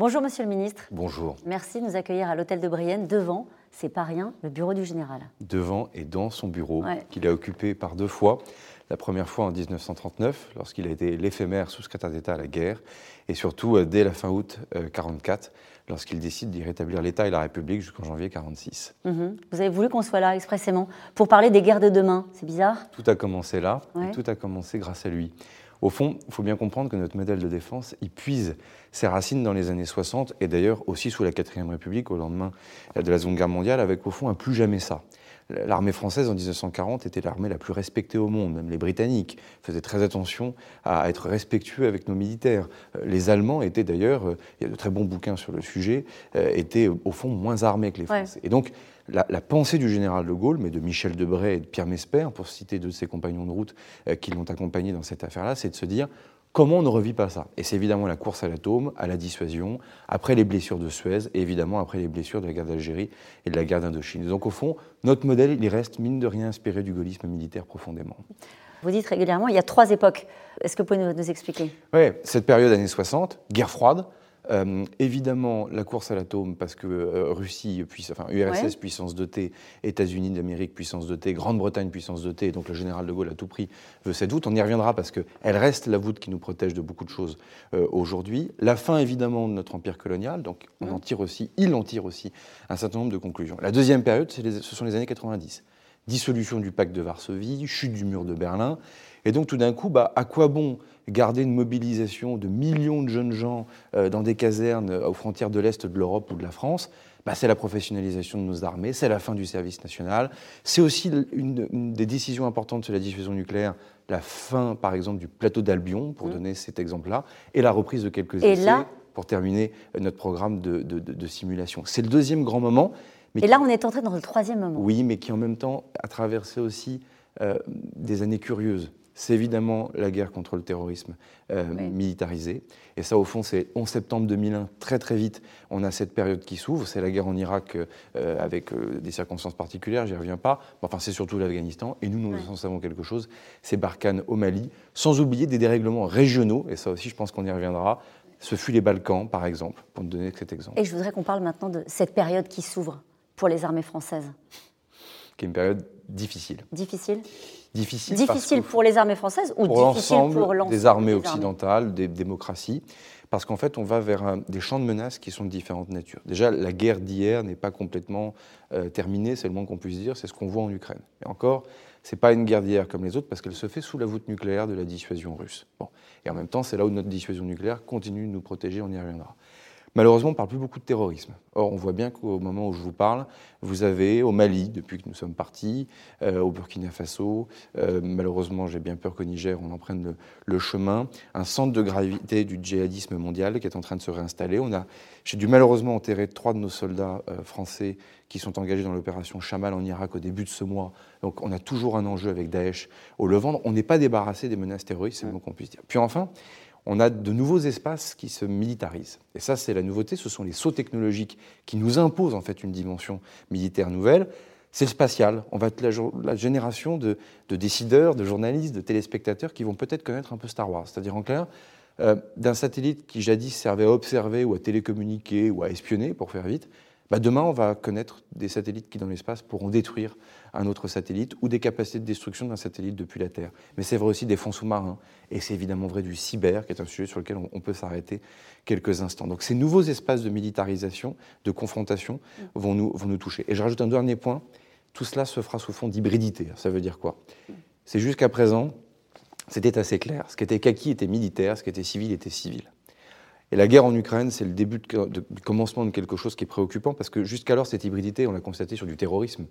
Bonjour Monsieur le Ministre. Bonjour. Merci de nous accueillir à l'hôtel de Brienne, devant, c'est pas rien, le bureau du général. Devant et dans son bureau, qu'il a occupé par deux fois. La première fois en 1939, lorsqu'il a été l'éphémère sous-secrétaire d'État à la guerre, et surtout euh, dès la fin août 1944, euh, lorsqu'il décide d'y rétablir l'État et la République jusqu'en janvier 1946. Mhm. Vous avez voulu qu'on soit là expressément pour parler des guerres de demain, c'est bizarre Tout a commencé là, et tout a commencé grâce à lui. Au fond, il faut bien comprendre que notre modèle de défense, il puise ses racines dans les années 60 et d'ailleurs aussi sous la 4ème République au lendemain de la Seconde Guerre mondiale avec au fond un plus jamais ça. L'armée française en 1940 était l'armée la plus respectée au monde, même les Britanniques faisaient très attention à être respectueux avec nos militaires. Les Allemands étaient d'ailleurs, euh, il y a de très bons bouquins sur le sujet, euh, étaient au fond moins armés que les Français. Et donc la, pensée du général de Gaulle, mais de Michel Debray et de Pierre Mesper, pour citer deux de ses compagnons de route euh, qui l'ont accompagné dans cette affaire-là, c'est de se dire comment on ne revit pas ça? Et c'est évidemment la course à l'atome, à la dissuasion, après les blessures de Suez et évidemment après les blessures de la guerre d'Algérie et de la guerre d'Indochine. Donc au fond, notre modèle, il reste mine de rien inspiré du gaullisme militaire profondément. Vous dites régulièrement, il y a trois époques. Est-ce que vous pouvez nous, expliquer? Oui, cette période années 60, guerre froide, euh, évidemment, la course à l'atome, parce que euh, Russie, enfin, URSS, puissance dotée, États-Unis d'Amérique, puissance dotée, Grande-Bretagne, puissance dotée, donc le général de Gaulle à tout prix veut cette voûte. On y reviendra parce qu'elle reste la voûte qui nous protège de beaucoup de choses euh, aujourd'hui. La fin, évidemment, de notre empire colonial, donc on en tire aussi, il en tire aussi un certain nombre de conclusions. La deuxième période, ce sont les années 90. Dissolution du pacte de Varsovie, chute du mur de Berlin. Et donc tout d'un coup, bah, à quoi bon garder une mobilisation de millions de jeunes gens euh, dans des casernes euh, aux frontières de l'Est de l'Europe ou de la France? Bah, C'est la professionnalisation de nos armées, c'est la fin du service national, c'est aussi une, des décisions importantes sur la diffusion nucléaire, la fin par exemple du plateau d'Albion, pour mmh. donner cet exemple-là, et la reprise de quelques et essais pour terminer euh, notre programme de, simulation. C'est le deuxième grand moment. et là, on est entré dans le troisième moment. Oui, mais qui en même temps a traversé aussi des années curieuses c'est évidemment la guerre contre le terrorisme euh, militarisé. Et ça, au fond, c'est 11 septembre 2001, très très vite, on a cette période qui s'ouvre. C'est la guerre en Irak euh, avec euh, des circonstances particulières, j'y reviens pas. Enfin, c'est surtout l'Afghanistan. Et nous, nous en savons quelque chose. C'est Barkhane au Mali, sans oublier des dérèglements régionaux. Et ça aussi, je pense qu'on y reviendra. Ce fut les Balkans, par exemple, pour ne donner cet exemple. Et je voudrais qu'on parle maintenant de cette période qui s'ouvre pour les armées françaises. Qui est une période difficile. Difficile? Difficile. Difficile pour les armées françaises ou pour difficile pour l'ensemble des armées occidentales, des démocraties parce qu'en fait, on va vers des champs de menaces qui sont de différentes natures. Déjà, la guerre d'hier n'est pas complètement euh, terminée, c'est le moins qu'on puisse dire, c'est ce qu'on voit en Ukraine. Et encore, ce n'est pas une guerre d'hier comme les autres, parce qu'elle se fait sous la voûte nucléaire de la dissuasion russe. Bon. Et en même temps, c'est là où notre dissuasion nucléaire continue de nous protéger, on y reviendra. Malheureusement, on ne parle plus beaucoup de terrorisme. Or, on voit bien qu'au moment où je vous parle, vous avez au Mali, depuis que nous sommes partis, euh, au Burkina Faso, euh, malheureusement, j'ai bien peur qu'au Niger, on en prenne le, chemin, un centre de gravité du djihadisme mondial qui est en train de se réinstaller. On a, j'ai dû malheureusement enterrer trois de nos soldats euh, français qui sont engagés dans l'opération Chamal en Irak au début de ce mois. Donc, on a toujours un enjeu avec Daesh au Levant. On n'est pas débarrassé des menaces terroristes, c'est le mot qu'on puisse dire. Puis enfin, on a de nouveaux espaces qui se militarisent. Et ça, c'est la nouveauté, ce sont les sauts technologiques qui nous imposent en fait une dimension militaire nouvelle. C'est le spatial. On va être la, génération de, décideurs, de journalistes, de téléspectateurs qui vont peut-être connaître un peu Star Wars. C'est-à-dire en clair, euh, d'un satellite qui jadis servait à observer ou à télécommuniquer ou à espionner, pour faire vite, bah, demain, on va connaître des satellites qui, dans l'espace, pourront détruire un autre satellite ou des capacités de destruction d'un satellite depuis la Terre. Mais c'est vrai aussi des fonds sous-marins. Et c'est évidemment vrai du cyber, qui est un sujet sur lequel on, peut s'arrêter quelques instants. Donc ces nouveaux espaces de militarisation, de confrontation, vont nous, vont nous toucher. Et je rajoute un dernier point. Tout cela se fera sous fond d'hybridité. Ça veut dire quoi? C'est jusqu'à présent, c'était assez clair. Ce qui était kaki était militaire, ce qui était civil était civil. Et la guerre en Ukraine, c'est le début de, commencement de quelque chose qui est préoccupant, parce que jusqu'alors, cette hybridité, on l'a constaté sur du terrorisme.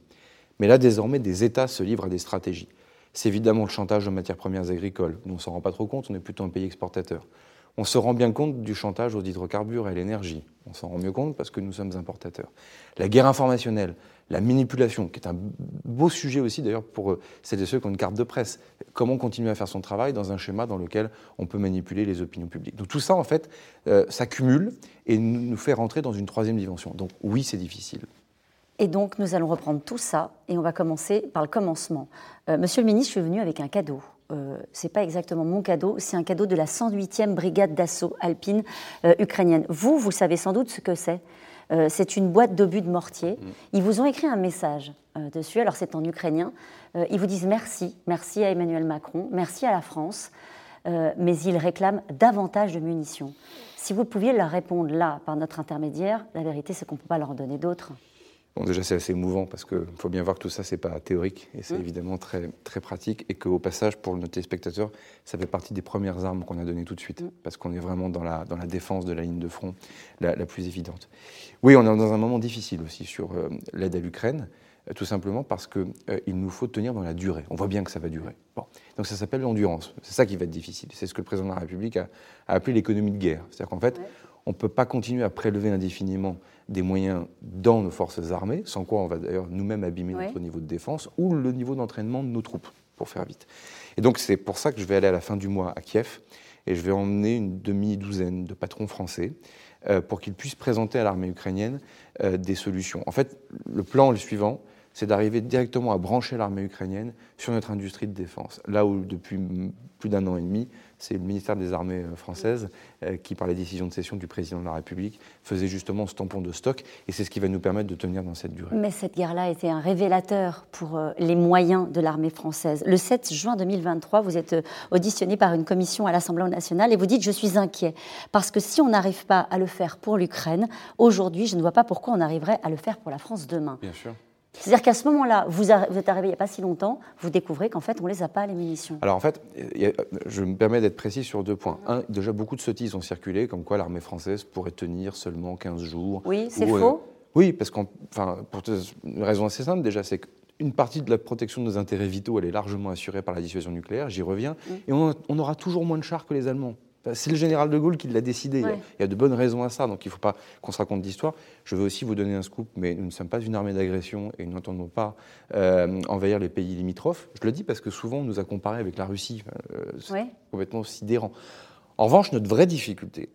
Mais là, désormais, des États se livrent à des stratégies. C'est évidemment le chantage aux matières premières agricoles. On ne s'en rend pas trop compte, on est plutôt un pays exportateur. On se rend bien compte du chantage aux hydrocarbures et à l'énergie. On s'en rend mieux compte parce que nous sommes importateurs. La guerre informationnelle, la manipulation, qui est un beau sujet aussi d'ailleurs pour euh, celles et ceux qui ont une carte de presse. Comment continuer à faire son travail dans un schéma dans lequel on peut manipuler les opinions publiques? Donc tout ça, en fait, euh, s'accumule et nous fait rentrer dans une troisième dimension. Donc oui, c'est difficile. Et donc nous allons reprendre tout ça et on va commencer par le commencement. Euh, monsieur le ministre, je suis venu avec un cadeau. euh, c'est pas exactement mon cadeau, c'est un cadeau de la 108e brigade d'assaut alpine ukrainienne. Vous, vous savez sans doute ce que c'est. C'est une boîte d'obus de mortier. Mm. Ils vous ont écrit un message dessus, alors c'est en ukrainien. ils vous disent merci, merci à Emmanuel Macron, merci à la France, mais ils réclament davantage de munitions. Si vous pouviez leur répondre là, par notre intermédiaire, la vérité, c'est qu'on ne peut pas leur en donner d'autres. Bon, déjà, c'est assez émouvant parce qu'il faut bien voir que tout ça, c'est pas théorique et c'est mmh. évidemment très, très pratique. Et qu'au passage, pour nos téléspectateurs, ça fait partie des premières armes qu'on a données tout de suite mmh. parce qu'on est vraiment dans la, dans la défense de la ligne de front la, plus évidente. Oui, on est dans un moment difficile aussi sur euh, l'aide à l'Ukraine, euh, tout simplement parce qu'il euh, nous faut tenir dans la durée. On voit bien que ça va durer. Bon. Donc ça s'appelle l'endurance. C'est ça qui va être difficile. C'est ce que le président de la République a, appelé l'économie de guerre. C'est-à-dire qu'en fait, on ne peut pas continuer à prélever indéfiniment des moyens dans nos forces armées, sans quoi on va d'ailleurs nous-mêmes abîmer notre niveau de défense ou le niveau d'entraînement de nos troupes, pour faire vite. Et donc c'est pour ça que je vais aller à la fin du mois à Kiev et je vais emmener une demi-douzaine de patrons français euh, pour qu'ils puissent présenter à l'armée ukrainienne euh, des solutions. En fait, le plan est le suivant, c'est d'arriver directement à brancher l'armée ukrainienne sur notre industrie de défense. Là où depuis plus d'un an et demi, c'est le ministère des Armées euh, françaises euh, qui, par la décision de cession du président de la République, faisait justement ce tampon de stock, et c'est ce qui va nous permettre de tenir dans cette durée. Mais cette guerre-là a été un révélateur pour euh, les moyens de l'armée française. Le 7 juin 2023, vous êtes auditionné par une commission à l'Assemblée nationale et vous dites Je suis inquiet, parce que si on n'arrive pas à le faire pour l'Ukraine, aujourd'hui, je ne vois pas pourquoi on arriverait à le faire pour la France demain. Bien sûr. C'est-à-dire qu'à ce moment-là, vous, êtes arrivé il n'y a pas si longtemps, vous découvrez qu'en fait, on ne les a pas, les munitions. Alors en fait, je me permets d'être précis sur deux points. Un, déjà, beaucoup de sottises ont circulé, comme quoi l'armée française pourrait tenir seulement 15 jours. Oui, c'est faux. Euh, oui, parce qu'en, enfin, pour une raison assez simple, déjà, c'est qu'une partie de la protection de nos intérêts vitaux, elle est largement assurée par la dissuasion nucléaire, j'y reviens, mm. et on aura toujours moins de chars que les Allemands. C'est le général de Gaulle qui l'a décidé. Il y a de bonnes raisons à ça, donc il ne faut pas qu'on se raconte d'histoire. Je veux aussi vous donner un scoop, mais nous ne sommes pas une armée d'agression et nous n'entendons pas euh, envahir les pays limitrophes. Je le dis parce que souvent on nous a comparé avec la Russie. Euh, c'est complètement sidérant. En revanche, notre vraie difficulté,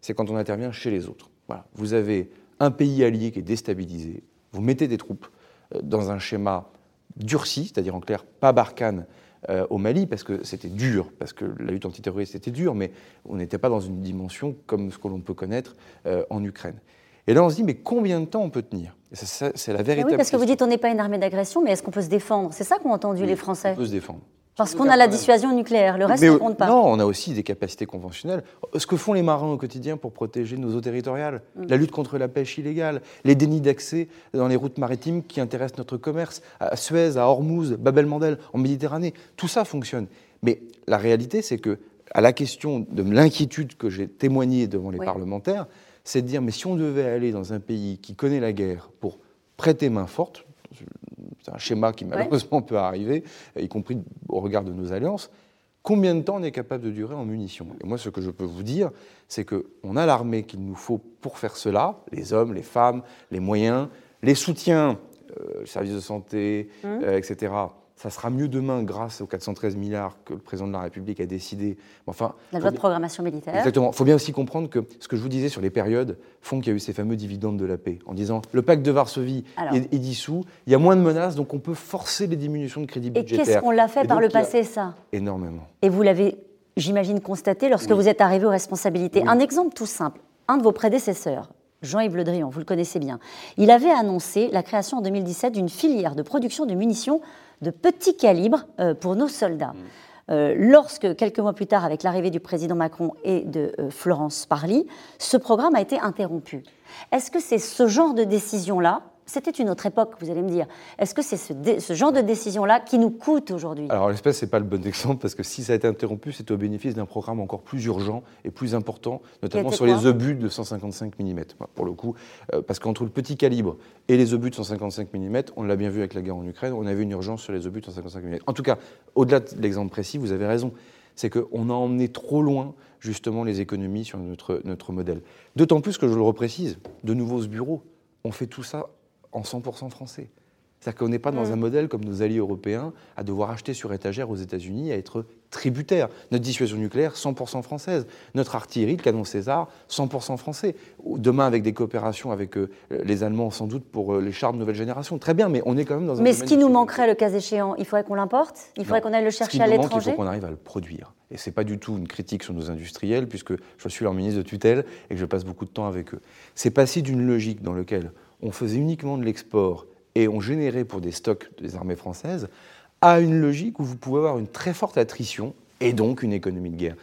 c'est quand on intervient chez les autres. Voilà. Vous avez un pays allié qui est déstabilisé, vous mettez des troupes euh, dans un schéma durci, c'est-à-dire en clair, pas Barkhane, euh, au Mali, parce que c'était dur, parce que la lutte antiterroriste était dure, mais on n'était pas dans une dimension comme ce que l'on peut connaître euh, en Ukraine. Et là, on se dit, mais combien de temps on peut tenir? C'est la véritable. Oui, parce que vous dites, on n'est pas une armée d'agression, mais est-ce qu'on peut se défendre? C'est ça qu'ont entendu les Français. On peut se défendre. Parce qu'on a la dissuasion nucléaire, le reste ne compte pas. Non, on a aussi des capacités conventionnelles. Ce que font les marins au quotidien pour protéger nos eaux territoriales, mm. la lutte contre la pêche illégale, les dénis d'accès dans les routes maritimes qui intéressent notre commerce, à Suez, à Hormuz, Babel-Mandel, en Méditerranée, tout ça fonctionne. Mais la réalité, c'est que à la question de l'inquiétude que j'ai témoignée devant les parlementaires, c'est de dire mais si on devait aller dans un pays qui connaît la guerre pour prêter main forte, c'est un schéma qui malheureusement peut arriver, y compris au regard de nos alliances. Combien de temps on est capable de durer en munitions? Et moi, ce que je peux vous dire, c'est qu'on a l'armée qu'il nous faut pour faire cela, les hommes, les femmes, les moyens, les soutiens, euh, services de santé, mmh. euh, etc ça sera mieux demain grâce aux 413 milliards que le président de la République a décidé. Enfin, la loi de programmation militaire. Exactement. Il faut bien aussi comprendre que ce que je vous disais sur les périodes font qu'il y a eu ces fameux dividendes de la paix, en disant le pacte de Varsovie est, dissous, il y a moins de menaces, donc on peut forcer les diminutions de crédit budgétaire. Et qu'est-ce qu'on l'a fait par le passé, ça? Énormément. Et vous l'avez, j'imagine, constaté lorsque vous êtes arrivé aux responsabilités. Un exemple tout simple. Un de vos prédécesseurs, Jean-Yves Le Drian, vous le connaissez bien, il avait annoncé la création en 2017 d'une filière de production de munitions de petit calibre euh, pour nos soldats. Mm. Euh, lorsque, quelques mois plus tard, avec l'arrivée du président Macron et de euh, Florence Parly, ce programme a été interrompu. Est-ce que c'est ce genre de décision-là c'était une autre époque, vous allez me dire. Est-ce que c'est ce, genre de décision-là qui nous coûte aujourd'hui? Alors, l'espèce, ce n'est pas le bon exemple, parce que si ça a été interrompu, c'est au bénéfice d'un programme encore plus urgent et plus important, notamment sur les obus de 155 mm. Pour le coup, euh, parce qu'entre le petit calibre et les obus de 155 mm, on l'a bien vu avec la guerre en Ukraine, on avait une urgence sur les obus de 155 mm. En tout cas, au-delà de l'exemple précis, vous avez raison. C'est qu'on a emmené trop loin justement les économies sur notre, notre modèle. D'autant plus que je le reprécise, de nouveaux bureaux, on fait tout ça en 100% français. C'est-à-dire qu'on n'est pas dans mm. un modèle comme nos alliés européens à devoir acheter sur étagère aux États-Unis, à être tributaire. Notre dissuasion nucléaire, 100% française. Notre artillerie, le canon César, 100% français. Demain, avec des coopérations avec euh, les Allemands, sans doute pour euh, les chars de nouvelle génération. Très bien, mais on est quand même dans un. Mais ce qui nous manquerait, le cas échéant, il faudrait qu'on l'importe? Il faudrait qu'on aille le chercher à l'étranger Il faut qu'on arrive à le produire. Et ce n'est pas du tout une critique sur nos industriels, puisque je suis leur ministre de tutelle et que je passe beaucoup de temps avec eux. C'est passé d'une logique dans laquelle on faisait uniquement de l'export et on générait pour des stocks des armées françaises à une logique où vous pouvez avoir une très forte attrition et donc une économie de guerre.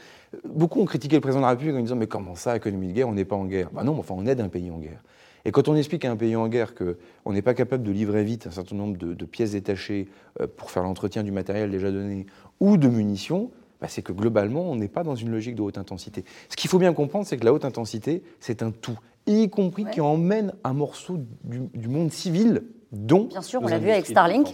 Beaucoup ont critiqué le président de la République en disant Mais comment ça, économie de guerre On n'est pas en guerre? Ben non, enfin, on aide un pays en guerre. Et quand on explique à un pays en guerre qu'on n'est pas capable de livrer vite un certain nombre de, pièces détachées euh, pour faire l'entretien du matériel déjà donné ou de munitions, ben c'est que globalement, on n'est pas dans une logique de haute intensité. Ce qu'il faut bien comprendre, c'est que la haute intensité, c'est un tout, y compris qui emmène un morceau du, du monde civil, dont. Bien sûr, on l'a vu avec Starlink.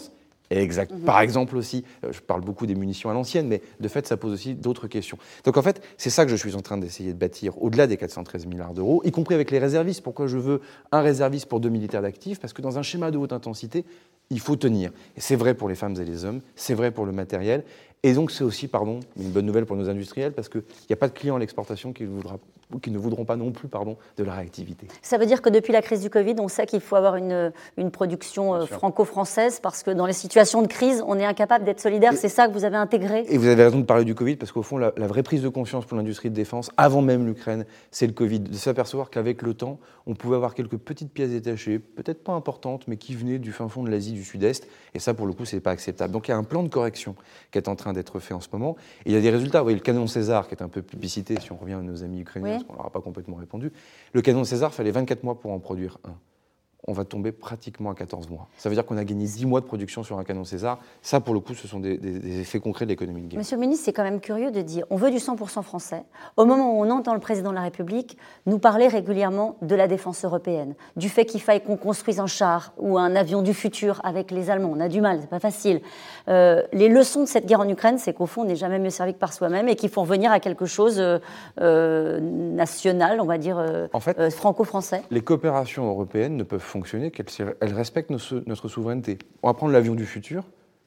Exact. Mhm. Par exemple aussi, euh, je parle beaucoup des munitions à l'ancienne, mais de fait, ça pose aussi d'autres questions. Donc en fait, c'est ça que je suis en train d'essayer de bâtir au-delà des 413 milliards d'euros, y compris avec les réservistes. Pourquoi je veux un réserviste pour deux militaires d'actifs? Parce que dans un schéma de haute intensité, il faut tenir. Et c'est vrai pour les femmes et les hommes, c'est vrai pour le matériel. Et donc c'est aussi, pardon, une bonne nouvelle pour nos industriels, parce qu'il n'y a pas de client à l'exportation qui voudra qui ne voudront pas non plus pardon, de la réactivité. Ça veut dire que depuis la crise du Covid, on sait qu'il faut avoir une, une production euh, franco-française parce que dans les situations de crise, on est incapable d'être solidaire. C'est ça que vous avez intégré Et vous avez raison de parler du Covid parce qu'au fond, la, vraie prise de conscience pour l'industrie de défense, avant même l'Ukraine, c'est le Covid. De s'apercevoir qu'avec le temps, on pouvait avoir quelques petites pièces détachées, peut-être pas importantes, mais qui venaient du fin fond de l'Asie du Sud-Est. Et ça, pour le coup, c'est pas acceptable. Donc il y a un plan de correction qui est en train d'être fait en ce moment. Et il y a des résultats. Vous voyez, le canon César, qui est un peu publicité, si on revient à nos amis ukrainiens, parce qu'on leur a pas complètement répondu. Le canon César, fallait 24 mois pour en produire un on va tomber pratiquement à 14 mois. Ça veut dire qu'on a gagné 10 mois de production sur un canon César. Ça, pour le coup, ce sont des, effets concrets de l'économie de guerre. Monsieur le ministre, c'est quand même curieux de dire on veut du 100% français, au moment où on entend le président de la République nous parler régulièrement de la défense européenne, du fait qu'il faille qu'on construise un char ou un avion du futur avec les Allemands. On a du mal, c'est pas facile. Euh, les leçons de cette guerre en Ukraine, c'est qu'au fond, on n'est jamais mieux servi que par soi-même et qu'il faut revenir à quelque chose euh, euh, national, on va dire en fait, franco-français. Les coopérations européennes ne peuvent fonctionner qu'elle respecte notre souveraineté. On va prendre l'avion du futur.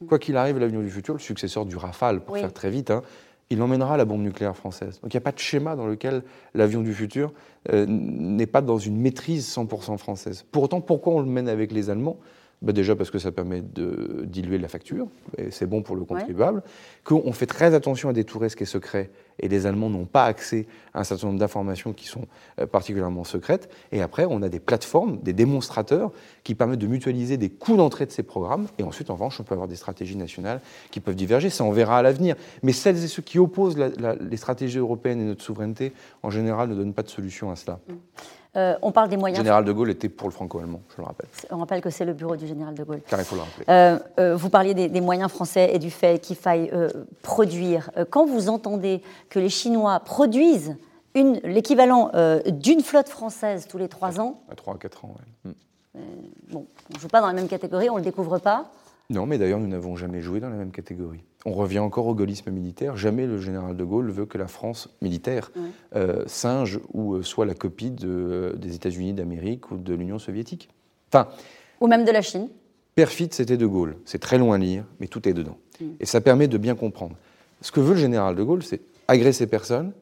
Quoi qu'il arrive, l'avion du futur, le successeur du Rafale, pour faire très vite, hein, il emmènera la bombe nucléaire française. Donc il n'y a pas de schéma dans lequel l'avion du futur euh, n'est pas dans une maîtrise 100% française. Pour autant, pourquoi on le mène avec les Allemands? Bah, déjà parce que ça permet de diluer la facture, et c'est bon pour le contribuable, qu'on fait très attention à détourer ce qui est secret, et les Allemands n'ont pas accès à un certain nombre d'informations qui sont euh, particulièrement secrètes, et après on a des plateformes, des démonstrateurs qui permettent de mutualiser des coûts d'entrée de ces programmes, et ensuite en revanche on peut avoir des stratégies nationales qui peuvent diverger, ça on verra à l'avenir. Mais celles et ceux qui opposent les stratégies européennes et notre souveraineté, en général, ne donnent pas de solution à cela. Mm. Euh, on parle des moyens. Le général de Gaulle était pour le franco-allemand, je le rappelle. On rappelle que c'est le bureau du général de Gaulle. Car il faut le rappeler. Euh, euh, vous parliez des, moyens français et du fait qu'il faille produire. quand vous entendez que les Chinois produisent l'équivalent d'une flotte française tous les trois ans. À trois à quatre ans, oui. bon, on ne joue pas dans la même catégorie, on ne le découvre pas. Non, mais d'ailleurs, nous n'avons jamais joué dans la même catégorie. On revient encore au gaullisme militaire. Jamais le général de Gaulle veut que la France militaire euh, singe ou euh, soit la copie de, des États-Unis d'Amérique ou de l'Union soviétique. Enfin, ou même de la Chine. Perfide, c'était de Gaulle. C'est très long à lire, mais tout est dedans. Mm. Et ça permet de bien comprendre. Ce que veut le général de Gaulle, c'est agresser personne,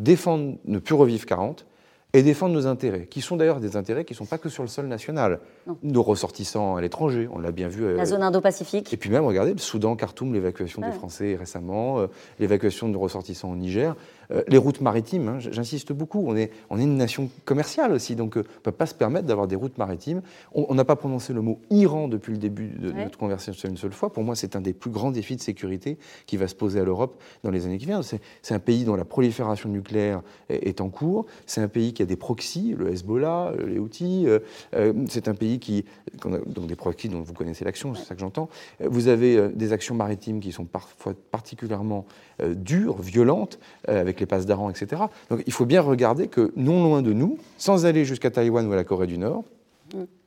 défendre, ne plus revivre 40, et défendre nos intérêts, qui sont d'ailleurs des intérêts qui ne sont pas que sur le sol national. Nos ressortissants à l'étranger, on l'a bien vu. La euh, zone Indo-Pacifique. Et puis même, regardez, le Soudan, Khartoum, l'évacuation des Français récemment, euh, l'évacuation de ressortissants au Niger. Euh, les routes maritimes, hein, j'insiste beaucoup, on est, on est une nation commerciale aussi, donc on ne peut pas se permettre d'avoir des routes maritimes. On n'a pas prononcé le mot Iran depuis le début de notre conversation une seule fois. Pour moi, c'est un des plus grands défis de sécurité qui va se poser à l'Europe dans les années qui viennent. C'est un pays dont la prolifération nucléaire est, est en cours. C'est un pays qui a des proxys, le Hezbollah, les Houthis. Euh, euh, c'est un pays qui, donc des proxys dont vous connaissez l'action, c'est ça que j'entends. Vous avez des actions maritimes qui sont parfois particulièrement dures, violentes, avec les passes d'Aran, etc. Donc il faut bien regarder que non loin de nous, sans aller jusqu'à Taïwan ou à la Corée du Nord,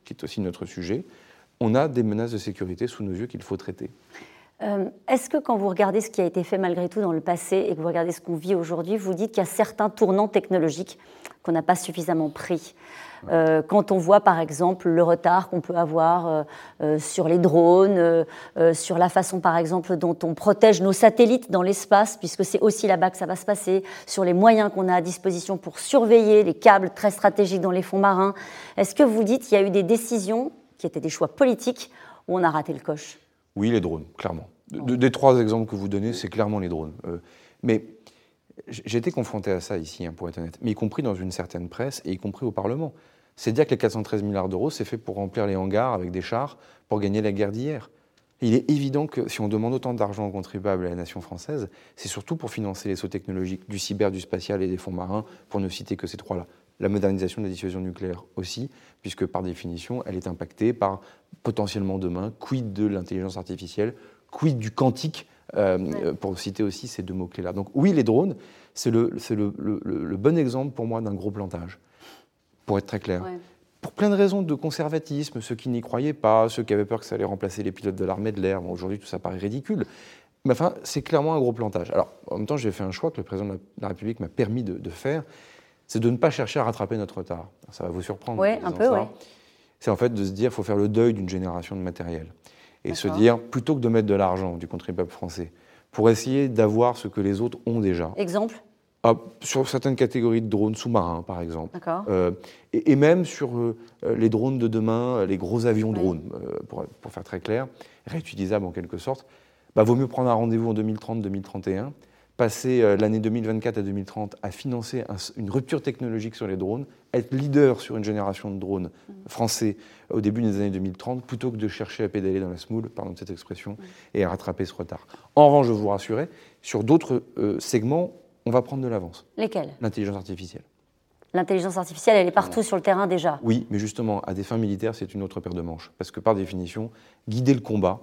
qui est aussi notre sujet, on a des menaces de sécurité sous nos yeux qu'il faut traiter. Euh, est-ce que quand vous regardez ce qui a été fait malgré tout dans le passé et que vous regardez ce qu'on vit aujourd'hui, vous dites qu'il y a certains tournants technologiques qu'on n'a pas suffisamment pris? Euh, quand on voit par exemple le retard qu'on peut avoir euh, sur les drones, sur la façon par exemple dont on protège nos satellites dans l'espace, puisque c'est aussi là-bas que ça va se passer, sur les moyens qu'on a à disposition pour surveiller les câbles très stratégiques dans les fonds marins, est-ce que vous dites qu'il y a eu des décisions qui étaient des choix politiques où on a raté le coche? Oui, les drones, clairement. des trois exemples que vous donnez, c'est clairement les drones. Euh, mais j'ai été confronté à ça ici, hein, pour être honnête, mais y compris dans une certaine presse et y compris au Parlement. C'est dire que les 413 milliards d'euros, c'est fait pour remplir les hangars avec des chars pour gagner la guerre d'hier. Il est évident que si on demande autant d'argent aux contribuables à la nation française, c'est surtout pour financer les sauts technologiques du cyber, du spatial et des fonds marins, pour ne citer que ces trois-là la modernisation de la dissuasion nucléaire aussi, puisque par définition, elle est impactée par potentiellement demain, quid de l'intelligence artificielle, quid du quantique, euh, pour citer aussi ces deux mots-clés-là. Donc oui, les drones, c'est le, le, bon exemple pour moi d'un gros plantage, pour être très clair. Pour plein de raisons de conservatisme, ceux qui n'y croyaient pas, ceux qui avaient peur que ça allait remplacer les pilotes de l'armée de l'air, aujourd'hui tout ça paraît ridicule. Mais enfin, c'est clairement un gros plantage. Alors, en même temps, j'ai fait un choix que le président de la République m'a permis de faire, c'est de ne pas chercher à rattraper notre retard. Ça va vous surprendre. Oui, un peu, oui. C'est en fait de se dire qu'il faut faire le deuil d'une génération de matériel. Et se dire, plutôt que de mettre de l'argent du contribuable français, pour essayer d'avoir ce que les autres ont déjà. Exemple? Ah, Sur certaines catégories de drones sous-marins, par exemple. Euh, et, même sur euh, les drones de demain, les gros avions drones, euh, pour, pour, faire très clair, réutilisables en quelque sorte. Bah, vaut mieux prendre un rendez-vous en 2030-2031 passer euh, l'année 2024 à 2030 à financer une rupture technologique sur les drones, être leader sur une génération de drones français au début des années 2030, plutôt que de chercher à pédaler dans la smoule, pardon cette expression, et à rattraper ce retard. En revanche, je vous rassurer, sur d'autres euh, segments, on va prendre de l'avance. Lesquels? L'intelligence artificielle. L'intelligence artificielle, elle est partout sur le terrain déjà. Oui, mais justement, à des fins militaires, c'est une autre paire de manches. Parce que par définition, guider le combat,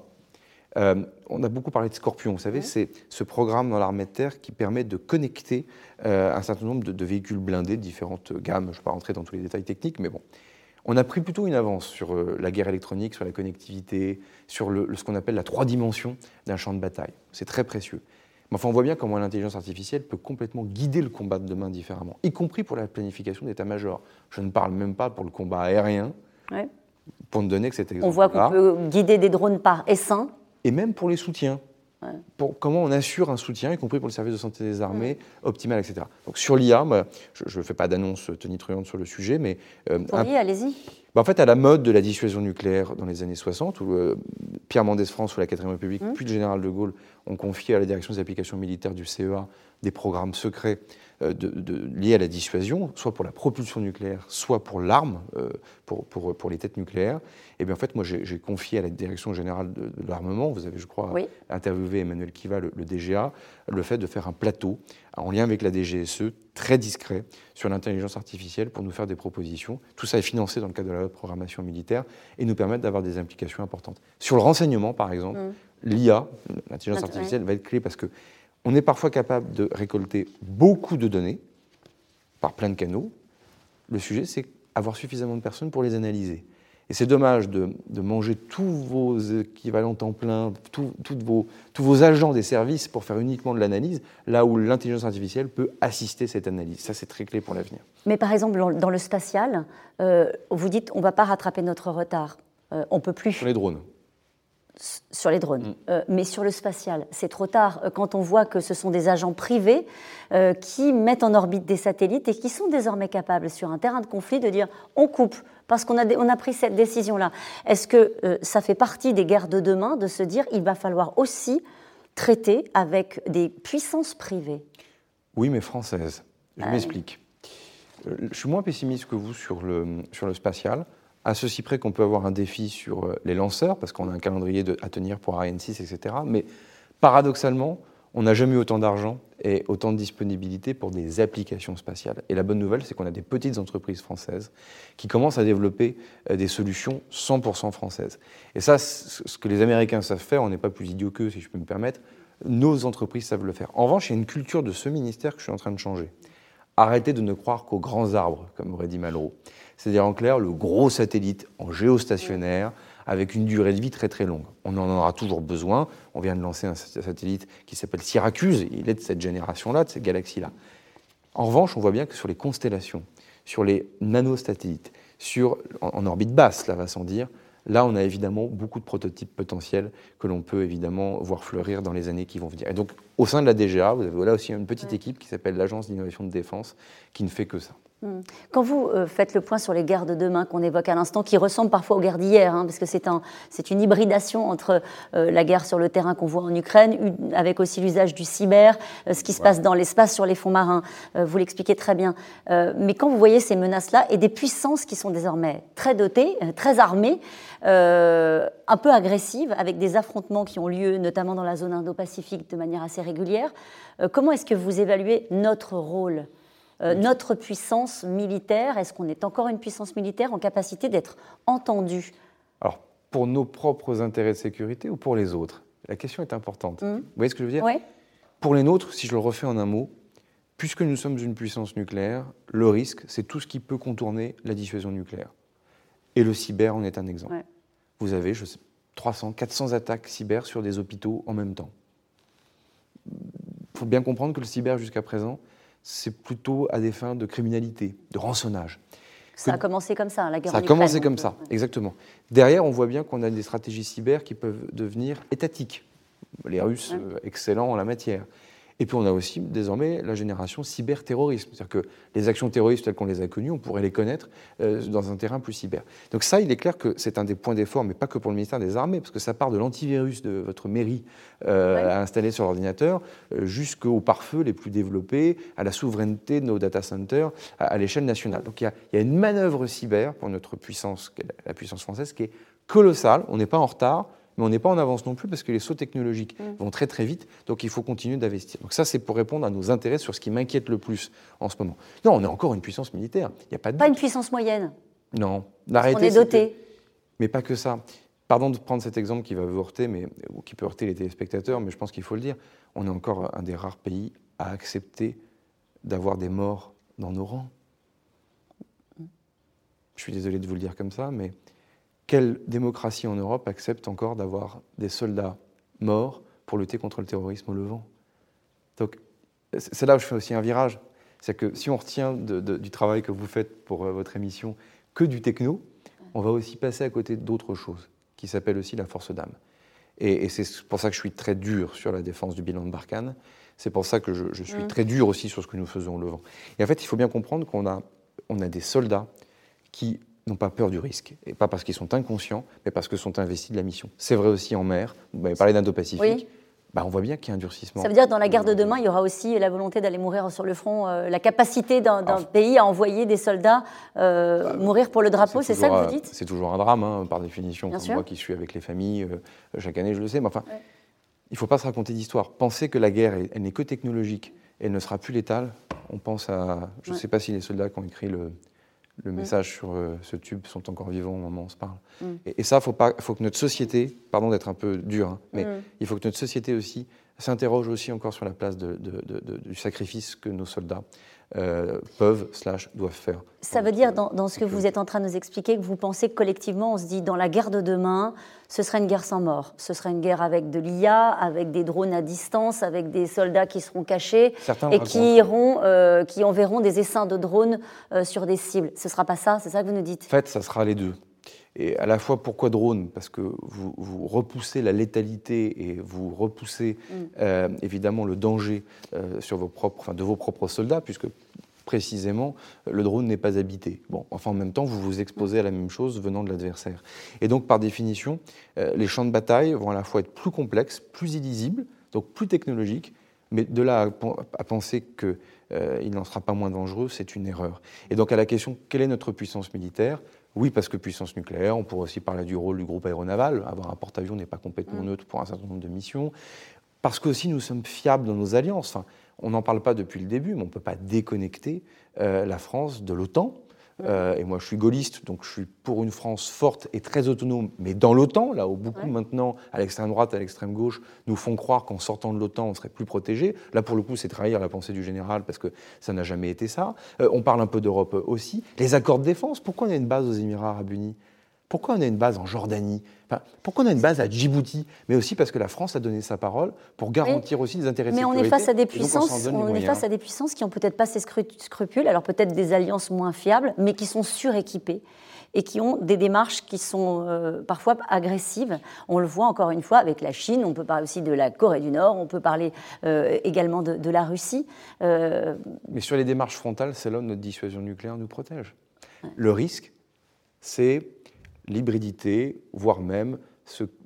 euh, on a beaucoup parlé de Scorpion, vous savez, c'est ce programme dans l'armée de terre qui permet de connecter euh, un certain nombre de, véhicules blindés de différentes gammes. Je ne vais pas rentrer dans tous les détails techniques, mais bon. On a pris plutôt une avance sur euh, la guerre électronique, sur la connectivité, sur ce qu'on appelle la trois dimensions d'un champ de bataille. C'est très précieux. Mais enfin, on voit bien comment l'intelligence artificielle peut complètement guider le combat de demain différemment, y compris pour la planification d'état-major. Je ne parle même pas pour le combat aérien, pour ne donner que cet exemple. On voit qu'on peut guider des drones par essaim et même pour les soutiens. Pour comment on assure un soutien, y compris pour le service de santé des armées, optimal, etc. Donc sur l'IA, je ne fais pas d'annonce tonitruante sur le sujet, mais... Euh, allez-y. Bah, en fait, à la mode de la dissuasion nucléaire dans les années 60, où euh, Pierre Mendès France ou la 4ème République, mmh. puis le général de Gaulle ont confié à la direction des applications militaires du CEA des programmes secrets euh, de, liés à la dissuasion, soit pour la propulsion nucléaire, soit pour l'arme, euh, pour, pour, pour, les têtes nucléaires. Et bien en fait, moi, j'ai confié à la Direction générale de, l'armement, vous avez, je crois, interviewé Emmanuel Kiva, le, DGA, le fait de faire un plateau en lien avec la DGSE, très discret, sur l'intelligence artificielle pour nous faire des propositions. Tout ça est financé dans le cadre de la programmation militaire et nous permettre d'avoir des implications importantes. Sur le renseignement, par exemple, mmh. l'IA, l'intelligence artificielle, va être clé parce que on est parfois capable de récolter beaucoup de données par plein de canaux. Le sujet, c'est avoir suffisamment de personnes pour les analyser. Et c'est dommage de, manger tous vos équivalents temps plein, vos, tous vos agents des services pour faire uniquement de l'analyse, là où l'intelligence artificielle peut assister cette analyse. Ça, c'est très clé pour l'avenir. Mais par exemple, dans le spatial, euh, vous dites on ne va pas rattraper notre retard. Euh, on peut plus. Sur les drones sur les drones. Mm. Euh, mais sur le spatial, c'est trop tard euh, quand on voit que ce sont des agents privés euh, qui mettent en orbite des satellites et qui sont désormais capables, sur un terrain de conflit, de dire on coupe parce qu'on a, on a pris cette décision-là. Est-ce que ça fait partie des guerres de demain de se dire il va falloir aussi traiter avec des puissances privées? Oui, mais françaises. Je m'explique. Je suis moins pessimiste que vous sur le, sur le spatial à ceci près qu'on peut avoir un défi sur euh, les lanceurs, parce qu'on a un calendrier à tenir pour Ariane 6, etc. Mais paradoxalement, on n'a jamais eu autant d'argent et autant de disponibilité pour des applications spatiales. Et la bonne nouvelle, c'est qu'on a des petites entreprises françaises qui commencent à développer euh, des solutions 100% françaises. Et ça, ce que les Américains savent faire, on n'est pas plus idiots qu'eux, si je peux me permettre, nos entreprises savent le faire. En revanche, il y a une culture de ce ministère que je suis en train de changer. Arrêtez de ne croire qu'aux grands arbres, comme aurait dit Malraux. C'est-à-dire en clair le gros satellite en géostationnaire avec une durée de vie très très longue. On en aura toujours besoin. On vient de lancer un satellite qui s'appelle Syracuse. Il est de cette génération-là, de cette galaxie-là. En revanche, on voit bien que sur les constellations, sur les nanosatellites, sur, en, orbite basse, là va sans dire, là on a évidemment beaucoup de prototypes potentiels que l'on peut évidemment voir fleurir dans les années qui vont venir. Et donc au sein de la DGA, vous avez là aussi une petite équipe qui s'appelle l'Agence d'innovation de défense qui ne fait que ça. Hmm. Quand vous euh, faites le point sur les guerres de demain qu'on évoque à l'instant, qui ressemblent parfois aux guerres d'hier, hein, parce que c'est un, une hybridation entre euh, la guerre sur le terrain qu'on voit en Ukraine, avec aussi l'usage du cyber, euh, ce qui se passe dans l'espace sur les fonds marins, vous l'expliquez très bien. mais quand vous voyez ces menaces-là et des puissances qui sont désormais très dotées, très armées, un peu agressives, avec des affrontements qui ont lieu notamment dans la zone Indo-Pacifique de manière assez régulière, comment est-ce que vous évaluez notre rôle? Euh, notre puissance militaire, est-ce qu'on est encore une puissance militaire en capacité d'être entendue? Alors, pour nos propres intérêts de sécurité ou pour les autres? La question est importante. Mmh. Vous voyez ce que je veux dire? Oui. Pour les nôtres, si je le refais en un mot, puisque nous sommes une puissance nucléaire, le risque, c'est tout ce qui peut contourner la dissuasion nucléaire. Et le cyber en est un exemple. Vous avez, je sais, 300, 400 attaques cyber sur des hôpitaux en même temps. Il faut bien comprendre que le cyber, jusqu'à présent, c'est plutôt à des fins de criminalité, de rançonnage. Ça a commencé comme ça, la guerre Ça a commencé comme ça, exactement. Derrière, on voit bien qu'on a des stratégies cyber qui peuvent devenir étatiques. Les Russes, euh, excellents en la matière. Et puis on a aussi désormais la génération cyberterrorisme. C'est-à-dire que les actions terroristes telles qu'on les a connues, on pourrait les connaître euh, dans un terrain plus cyber. Donc ça, il est clair que c'est un des points d'effort, mais pas que pour le ministère des Armées, parce que ça part de l'antivirus de votre mairie euh, à installer sur l'ordinateur euh, jusqu'aux pare-feux les plus développés, à la souveraineté de nos data centers à, l'échelle nationale. Donc il y, a, il y, a, une manœuvre cyber pour notre puissance, la puissance française, qui est colossale. On n'est pas en retard mais on n'est pas en avance non plus parce que les sauts technologiques mm. vont très très vite, donc il faut continuer d'investir. Donc ça, c'est pour répondre à nos intérêts sur ce qui m'inquiète le plus en ce moment. Non, on est encore une puissance militaire. Il y a pas de pas une puissance moyenne. Non, on est doté. Mais pas que ça. Pardon de prendre cet exemple qui va vous heurter, mais ou qui peut heurter les téléspectateurs, mais je pense qu'il faut le dire. On est encore un des rares pays à accepter d'avoir des morts dans nos rangs. Je suis désolé de vous le dire comme ça, mais quelle démocratie en Europe accepte encore d'avoir des soldats morts pour lutter contre le terrorisme au Levant? Donc, c'est là où je fais aussi un virage. C'est que si on retient du travail que vous faites pour euh, votre émission que du techno, on va aussi passer à côté d'autres choses, qui s'appellent aussi la force d'âme. Et, c'est pour ça que je suis très dur sur la défense du bilan de Barkhane. C'est pour ça que je, suis mmh. très dur aussi sur ce que nous faisons au Levant. Et en fait, il faut bien comprendre qu'on a, on a des soldats qui n'ont pas peur du risque. Et pas parce qu'ils sont inconscients, mais parce qu'ils sont investis de la mission. C'est vrai aussi en mer. Vous m'avez parlé d'Indo-Pacifique. Bah, on voit bien qu'il y a un durcissement. Ça veut dire que dans la guerre de demain, il y aura aussi la volonté d'aller mourir sur le front, euh, la capacité d'un pays à envoyer des soldats euh, bah, mourir pour le drapeau, c'est ça que vous dites? C'est toujours un drame, hein, par définition. moi qui suis avec les familles, euh, chaque année, je le sais. Mais enfin, il ne faut pas se raconter d'histoire. Penser que la guerre, elle, n'est que technologique, elle ne sera plus létale. On pense à. Je ne sais pas si les soldats qui ont écrit le, le mm. message sur euh, ce tube sont encore vivants au moment où on se parle. Mm. Et, ça, il faut, faut, que notre société, pardon d'être un peu dur, hein, mais mm. il faut que notre société aussi s'interroge aussi encore sur la place de, du sacrifice que nos soldats euh, peuvent slash doivent faire. Ça veut dire, dans, ce que vous êtes en train de nous expliquer, que vous pensez que collectivement, on se dit, dans la guerre de demain, ce serait une guerre sans mort. Ce serait une guerre avec de l'IA, avec des drones à distance, avec des soldats qui seront cachés et qui, iront, euh, qui enverront des essaims de drones euh, sur des cibles. Ce ne sera pas ça, c'est ça que vous nous dites? En fait, ça sera les deux. Et à la fois, pourquoi drone? Parce que vous, vous, repoussez la létalité et vous repoussez mm. euh, évidemment le danger euh, sur vos propres, enfin, de vos propres soldats, puisque précisément, le drone n'est pas habité. Bon, enfin, en même temps, vous vous exposez à la même chose venant de l'adversaire. Et donc, par définition, euh, les champs de bataille vont à la fois être plus complexes, plus illisibles, donc plus technologiques, mais de là à, à penser qu'il n'en sera pas moins dangereux, c'est une erreur. Et donc, à la question, quelle est notre puissance militaire? Oui, parce que puissance nucléaire, on pourrait aussi parler du rôle du groupe aéronaval. Avoir un porte-avions n'est pas complètement mm. neutre pour un certain nombre de missions. Parce que aussi nous sommes fiables dans nos alliances. on n'en parle pas depuis le début, mais on ne peut pas déconnecter euh, la France de l'OTAN. Euh, et moi, je suis gaulliste, donc je suis pour une France forte et très autonome, mais dans l'OTAN, là où beaucoup maintenant, à l'extrême droite, à l'extrême gauche, nous font croire qu'en sortant de l'OTAN, on serait plus protégé. Là, pour le coup, c'est trahir la pensée du général, parce que ça n'a jamais été ça. Euh, on parle un peu d'Europe aussi. Les accords de défense, pourquoi on a une base aux Émirats arabes unis? Pourquoi on a une base en Jordanie? Pourquoi on a une base à Djibouti? Mais aussi parce que la France a donné sa parole pour garantir aussi des intérêts de mais sécurité. Mais on est face à des puissances, on, est face à des puissances qui ont peut-être pas ces scrupules, alors peut-être des alliances moins fiables, mais qui sont suréquipées et qui ont des démarches qui sont euh, parfois agressives. On le voit encore une fois avec la Chine, on peut parler aussi de la Corée du Nord, on peut parler euh, également de, la Russie. Euh, Mais sur les démarches frontales, c'est là où notre dissuasion nucléaire nous protège. Le risque, c'est l'hybridité, voire même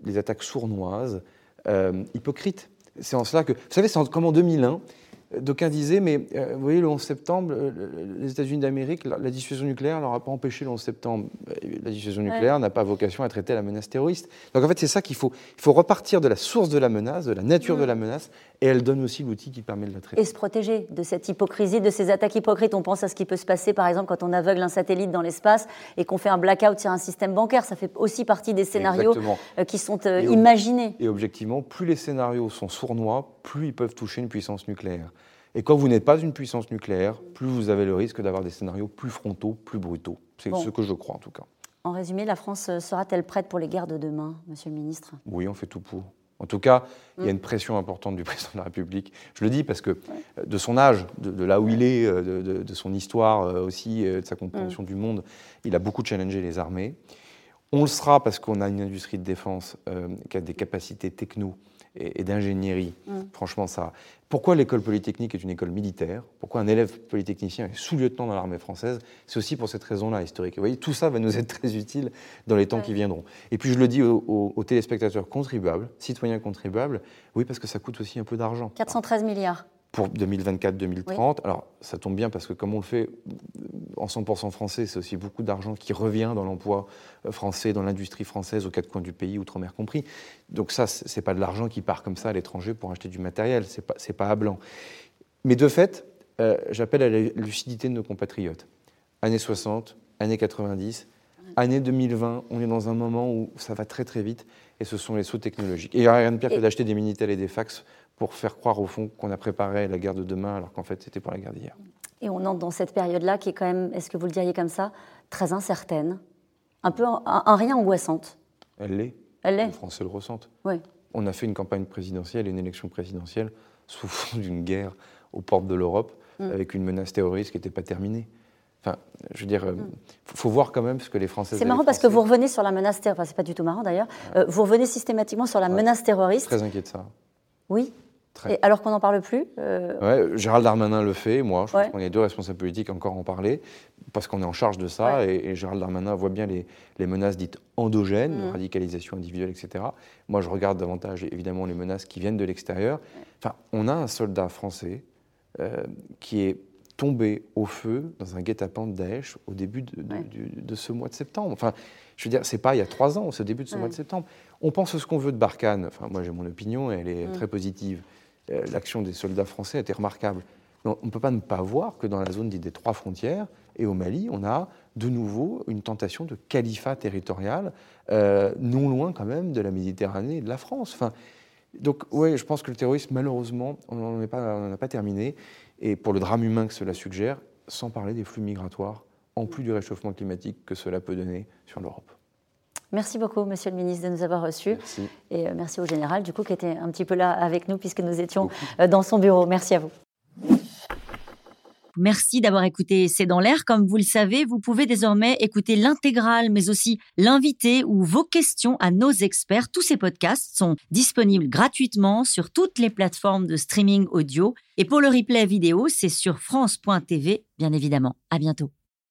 les attaques sournoises, hypocrites. C'est en cela que, vous savez, c'est comme en 2001, D'aucuns disaient, mais euh, vous voyez, le 11 septembre, euh, les États-Unis d'Amérique, la, dissuasion nucléaire n'aura pas empêché le 11 septembre. Euh, la dissuasion nucléaire n'a pas vocation à traiter la menace terroriste. Donc en fait, c'est ça qu'il faut. Il faut repartir de la source de la menace, de la nature de mm. la menace, et elle donne aussi l'outil qui permet de la traiter. Et se protéger de cette hypocrisie, de ces attaques hypocrites. On pense à ce qui peut se passer, par exemple, quand on aveugle un satellite dans l'espace et qu'on fait un blackout sur un système bancaire. Ça fait aussi partie des scénarios qui sont imaginés. Et objectivement, plus les scénarios sont sournois, plus ils peuvent toucher une puissance nucléaire. Et quand vous n'êtes pas une puissance nucléaire, plus vous avez le risque d'avoir des scénarios plus frontaux, plus brutaux. C'est ce que je crois en tout cas. En résumé, la France sera-t-elle prête pour les guerres de demain, Monsieur le Ministre? Oui, on fait tout pour. En tout cas, il y a mm. une pression importante du président de la République. Je le dis parce que euh, de son âge, de, là où il est, euh, de, son histoire euh, aussi, de sa compréhension mm. du monde, il a beaucoup challengé les armées. On le sera parce qu'on a une industrie de défense qui a des capacités techno et, d'ingénierie. Mm. Franchement, ça. Pourquoi l'école polytechnique est une école militaire? Pourquoi un élève polytechnicien est sous-lieutenant dans l'armée française? C'est aussi pour cette raison-là historique. vous voyez, tout ça va nous être très utile dans les temps qui viendront. Et puis je le dis aux téléspectateurs contribuables, citoyens contribuables, oui, parce que ça coûte aussi un peu d'argent. 413 milliards pour 2024-2030. Alors, ça tombe bien parce que comme on le fait en 100% français, c'est aussi beaucoup d'argent qui revient dans l'emploi euh, français, dans l'industrie française, aux quatre coins du pays, outre-mer compris. Donc ça, c'est pas de l'argent qui part comme ça à l'étranger pour acheter du matériel, c'est pas, pas à blanc. Mais de fait, euh, j'appelle à la lucidité de nos compatriotes. Années 60, années 90, année 2020, on est dans un moment où ça va très très vite et ce sont les sauts technologiques. Et il n'y a rien de pire que d'acheter des Minitel et des fax pour faire croire au fond qu'on a préparé la guerre de demain alors qu'en fait c'était pour la guerre d'hier. Et on entre dans cette période-là qui est quand même, est-ce que vous le diriez comme ça, très incertaine, un peu en, rien angoissante. Elle l'est. Elle l'est. Les Français le ressentent. Oui. On a fait une campagne présidentielle, une élection présidentielle sous fond d'une guerre aux portes de l'Europe mm. avec une menace terroriste qui n'était pas terminée. Enfin, je veux dire, il euh, mm. faut, voir quand même ce que les Français. C'est marrant parce que vous revenez sur la menace terroriste. Enfin, c'est pas du tout marrant d'ailleurs. Euh, vous revenez systématiquement sur la menace terroriste. Très inquiet de ça. Oui alors qu'on n'en parle plus euh... Gérald Darmanin le fait, moi, je pense qu'on est deux responsables politiques encore en parler, parce qu'on est en charge de ça, et, Gérald Darmanin voit bien les, menaces dites endogènes, mmh. radicalisation individuelle, etc. Moi, je regarde davantage, évidemment, les menaces qui viennent de l'extérieur. Enfin, on a un soldat français euh, qui est tombé au feu dans un guet-apens de Daesh au début de, ce mois de septembre. Enfin, je veux dire, c'est pas il y a trois ans, c'est au début de ce mois de septembre. On pense ce qu'on veut de Barkhane. Enfin, moi, j'ai mon opinion, et elle est mmh. très positive. Euh, l'action des soldats français a été remarquable. on ne peut pas ne pas voir que dans la zone des trois frontières et au Mali, on a de nouveau une tentation de califat territorial, euh, non loin quand même de la Méditerranée et de la France. Enfin, donc, oui, je pense que le terrorisme, malheureusement, on n'en a pas terminé. Et pour le drame humain que cela suggère, sans parler des flux migratoires, en plus du réchauffement climatique que cela peut donner sur l'Europe. Merci beaucoup, Monsieur le ministre, de nous avoir reçus. Et euh, merci au général, du coup, qui était un petit peu là avec nous, puisque nous étions euh, dans son bureau. Merci à vous. Merci d'avoir écouté C'est dans l'air. Comme vous le savez, vous pouvez désormais écouter l'intégrale, mais aussi l'invité ou vos questions à nos experts. Tous ces podcasts sont disponibles gratuitement sur toutes les plateformes de streaming audio. Et pour le replay vidéo, c'est sur France.tv, bien évidemment. À bientôt.